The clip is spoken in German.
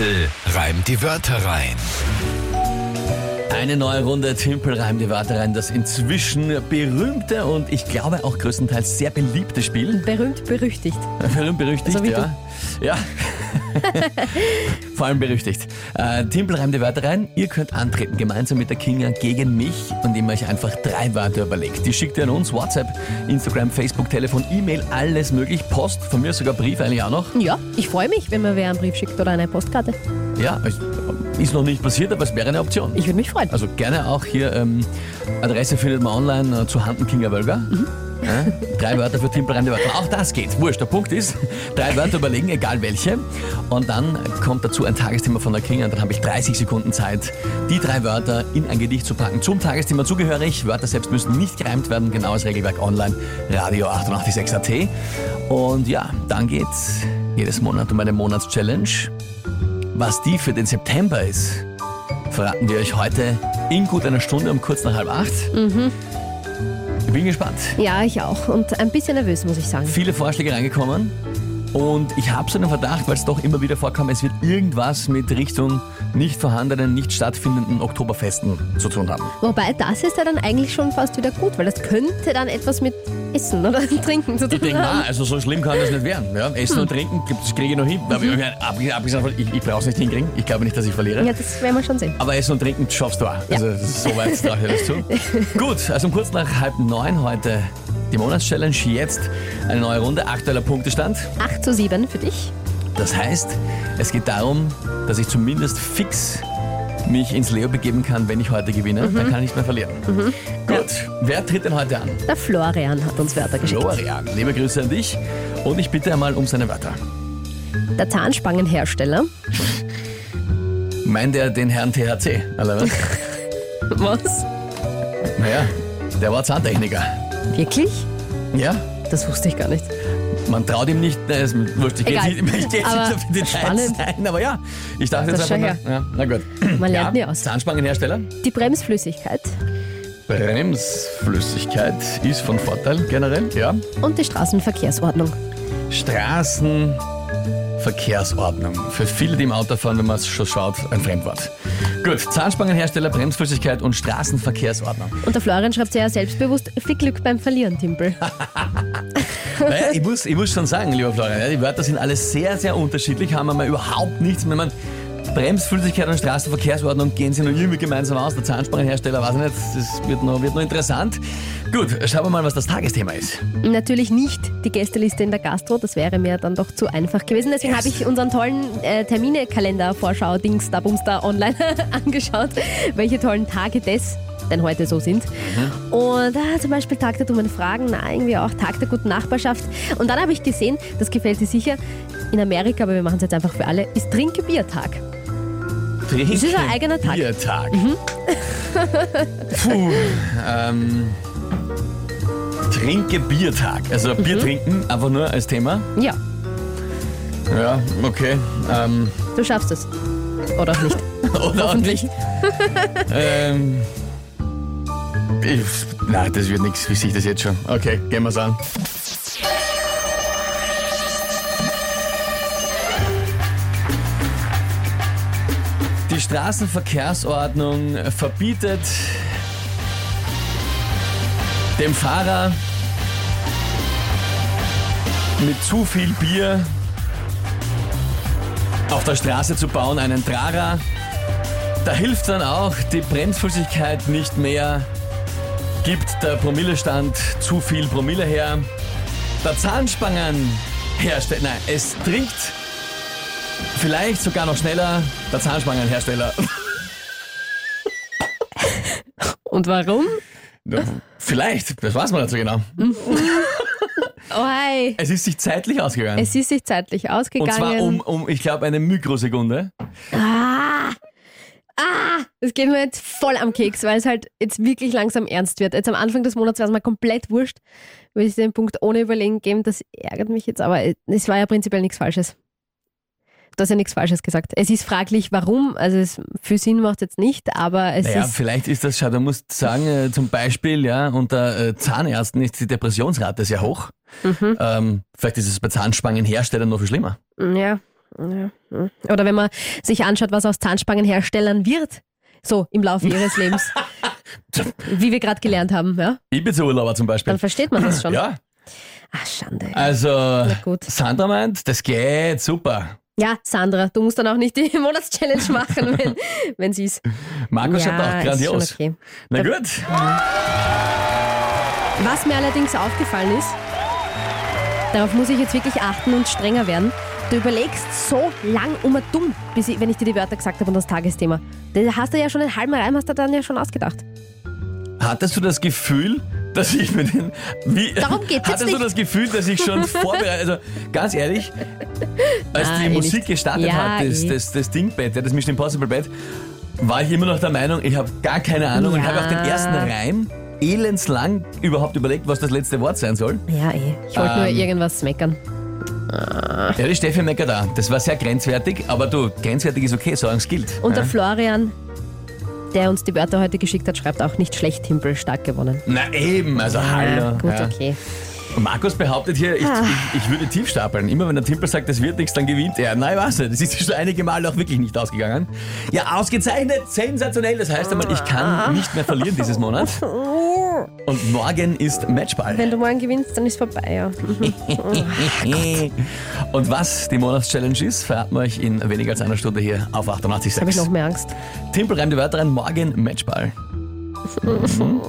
Tempel reimt die Wörter rein. Eine neue Runde Timpel reimt die Wörter rein. Das inzwischen berühmte und ich glaube auch größtenteils sehr beliebte Spiel. Berühmt, berüchtigt. Berühmt berüchtigt, So ja. Ja. Vor allem berüchtigt. Äh, Timpel reimt die Wörter rein. Ihr könnt antreten, gemeinsam mit der Kinga gegen mich, indem ihr euch einfach drei Wörter überlegt. Die schickt ihr an uns, WhatsApp, Instagram, Facebook, Telefon, E-Mail, alles möglich. Post, von mir sogar Brief eigentlich auch noch. Ja, ich freue mich, wenn mir wer einen Brief schickt oder eine Postkarte. Ja, es ist noch nicht passiert, aber es wäre eine Option. Ich würde mich freuen. Also gerne auch hier, ähm, Adresse findet man online äh, zu Handen Kinga Wölger. Ja, drei Wörter für Timpelreimende Wörter. Auch das geht. Wurscht. Der Punkt ist, drei Wörter überlegen, egal welche. Und dann kommt dazu ein Tagesthema von der Kinga. Und dann habe ich 30 Sekunden Zeit, die drei Wörter in ein Gedicht zu packen. Zum Tagesthema zugehörig. Wörter selbst müssen nicht gereimt werden. Genaues Regelwerk online. Radio 886 AT. Und ja, dann geht's jedes Monat um eine Monatschallenge. Was die für den September ist, verraten wir euch heute in gut einer Stunde um kurz nach halb acht. Ich bin gespannt. Ja, ich auch. Und ein bisschen nervös, muss ich sagen. Viele Vorschläge reingekommen und ich habe so einen Verdacht, weil es doch immer wieder vorkam, es wird irgendwas mit Richtung nicht vorhandenen, nicht stattfindenden Oktoberfesten zu tun haben. Wobei, das ist ja dann eigentlich schon fast wieder gut, weil das könnte dann etwas mit Essen oder Trinken zu tun Ich denke mal, also so schlimm kann das nicht werden. Ja, Essen und Trinken, das kriege ich noch hin. Aber ich abgesehen- davon, ich, ich brauche es nicht hinkriegen. Ich glaube nicht, dass ich verliere. Ja, das werden wir schon sehen. Aber Essen und Trinken schaffst du auch. Also so weit traue ich das zu. Gut, also um kurz nach halb neun heute die Monatschallenge. Jetzt eine neue Runde, aktueller Punktestand. 8 zu 7 für dich. Das heißt, es geht darum, dass ich zumindest fix mich ins Leo begeben kann, wenn ich heute gewinne. Dann kann ich nicht mehr verlieren. Gut, wer tritt denn heute an? Der Florian hat uns Wörter geschickt. Florian, liebe Grüße an dich. Und ich bitte einmal um seine Wörter. Der Zahnspangenhersteller. Meint er den Herrn THC? Oder was? Was? naja, der war Zahntechniker. Wirklich? Ja, Das wusste ich gar nicht. Man traut ihm nicht, äh, ist wurscht, ich gehe jetzt nicht, auf die Details ein, aber ja, ich dachte Das jetzt einfach mal, ja, na gut. Man lernt ja, nie aus. Zahnspangenhersteller. Die Bremsflüssigkeit Bremsflüssigkeit ist von Vorteil generell, ja. und die Straßenverkehrsordnung. Straßenverkehrsordnung. Für viele, die im Auto fahren, wenn man es schon schaut, ein Fremdwort. Gut, Zahnspangenhersteller, Bremsflüssigkeit und Straßenverkehrsordnung. Und der Florian schreibt sehr selbstbewusst, viel Glück beim Verlieren, Timpel. Naja, ich muss, ich muss schon sagen, lieber Florian, die Wörter sind alle sehr, sehr unterschiedlich, haben wir überhaupt nichts, wenn man Bremsflüssigkeit und Straßenverkehrsordnung gehen sie noch irgendwie gemeinsam aus. Der Zahnspangenhersteller, weiß ich nicht, das wird noch, wird noch interessant. Gut, schauen wir mal, was das Tagesthema ist. Natürlich nicht die Gästeliste in der Gastro, das wäre mir dann doch zu einfach gewesen. Deswegen habe ich unseren tollen äh, Termine-Kalender-Vorschau-Dings da Bumster online angeschaut, welche tollen Tage des denn heute so sind. Und ah, zum Beispiel Tag der dummen Fragen, na, irgendwie auch Tag der guten Nachbarschaft. Und dann habe ich gesehen, das gefällt dir sicher, in Amerika, aber wir machen es jetzt einfach für alle, ist Trinke-Bier-Tag. Das ist ein eigener Tag. Mhm. Biertag. Puh, ähm, Trinke Biertag. Also Mhm. Bier trinken, einfach nur als Thema. Ja, Ja, okay. Ähm, du schaffst es. Oder auch nicht. oder auch nicht. ähm, ich, nein, das wird nichts. Wie sehe ich das jetzt schon? Okay, gehen wir's an. Die Straßenverkehrsordnung verbietet dem Fahrer mit zu viel Bier auf der Straße zu bauen, einen Trara. Da hilft dann auch die Bremsflüssigkeit nicht mehr, gibt der Promillestand zu viel Promille her. Der Zahnspangenhersteller, nein, es trinkt vielleicht sogar noch schneller der Zahnspangenhersteller. Und warum? Vielleicht, das weiß man nicht so genau. Oh, hey. Es ist sich zeitlich ausgegangen. Es ist sich zeitlich Und ausgegangen. zwar um, um ich glaube, eine Mikrosekunde. Ah! Das geht mir jetzt voll am Keks, weil es halt jetzt wirklich langsam ernst wird. Jetzt am Anfang des Monats war es mal komplett wurscht. Will ich den Punkt ohne Überlegen geben, das ärgert mich jetzt, aber es war ja prinzipiell nichts Falsches. Du hast ja nichts Falsches gesagt. Es ist fraglich, warum. Also es für Sinn macht jetzt nicht, aber es Naja, ist. vielleicht ist das, schau, du musst sagen, äh, zum Beispiel, ja, unter äh, Zahnärzten ist die Depressionsrate sehr hoch. Mhm. Ähm, vielleicht ist es bei Zahnspangenherstellern noch viel schlimmer. Ja, Oder wenn man sich anschaut, was aus Zahnspangenherstellern wird, so im Laufe ihres Lebens, wie wir gerade gelernt haben, ja, Ibiza-Urlauber zum Beispiel. dann versteht man das schon. Ja, Ach, Schande. also gut. Sandra meint, das geht super. Ja, Sandra, du musst dann auch nicht die Monatschallenge machen, wenn, wenn sie es. Markus ja, schreibt auch ist grandios. okay. Na gut. Was mir allerdings aufgefallen ist, darauf muss ich jetzt wirklich achten und strenger werden. Du überlegst so lang um ein Dumm, bis ich, wenn ich dir die Wörter gesagt habe und das Tagesthema. Da hast du ja schon einen halben Reim, hast du dann ja schon ausgedacht. Hattest du das Gefühl, dass ich mit den. Wie, Darum geht's Hattest du nicht. das Gefühl, dass ich schon vorbereitet. Also ganz ehrlich, als Ah, die Musik nicht. gestartet Ja, hat, das, eh. das, das Dingbett, ja, das Mission Impossible Bett, war ich immer noch der Meinung, ich habe gar keine Ahnung und Ja. habe auch den ersten Reim elendslang überhaupt überlegt, was das letzte Wort sein soll. Ja, eh. Ich wollte nur Ähm. irgendwas meckern. Ja, die Steffi meckert da. Das war sehr grenzwertig, aber du, grenzwertig ist okay, solange es gilt. Und der. Florian, der uns die Wörter heute geschickt hat, schreibt auch nicht schlecht, Timpel, stark gewonnen. Na eben, also hallo. Ah, gut, ja. okay. Und Markus behauptet hier, ich, Ah. ich, ich würde tief stapeln. Immer wenn der Timpel sagt, das wird nichts, dann gewinnt er. Nein, was? Das ist schon einige Mal auch wirklich nicht ausgegangen. Ja, ausgezeichnet, sensationell. Das heißt einmal, ich Ah. kann nicht mehr verlieren dieses Monat. Und morgen ist Matchball. Wenn du morgen gewinnst, dann ist vorbei, ja. Und was die Monatschallenge ist, verraten wir euch in weniger als einer Stunde hier auf Habe ich noch 88.6. mehr Angst. Timpel reimt die Wörter rein, morgen Matchball. Mhm.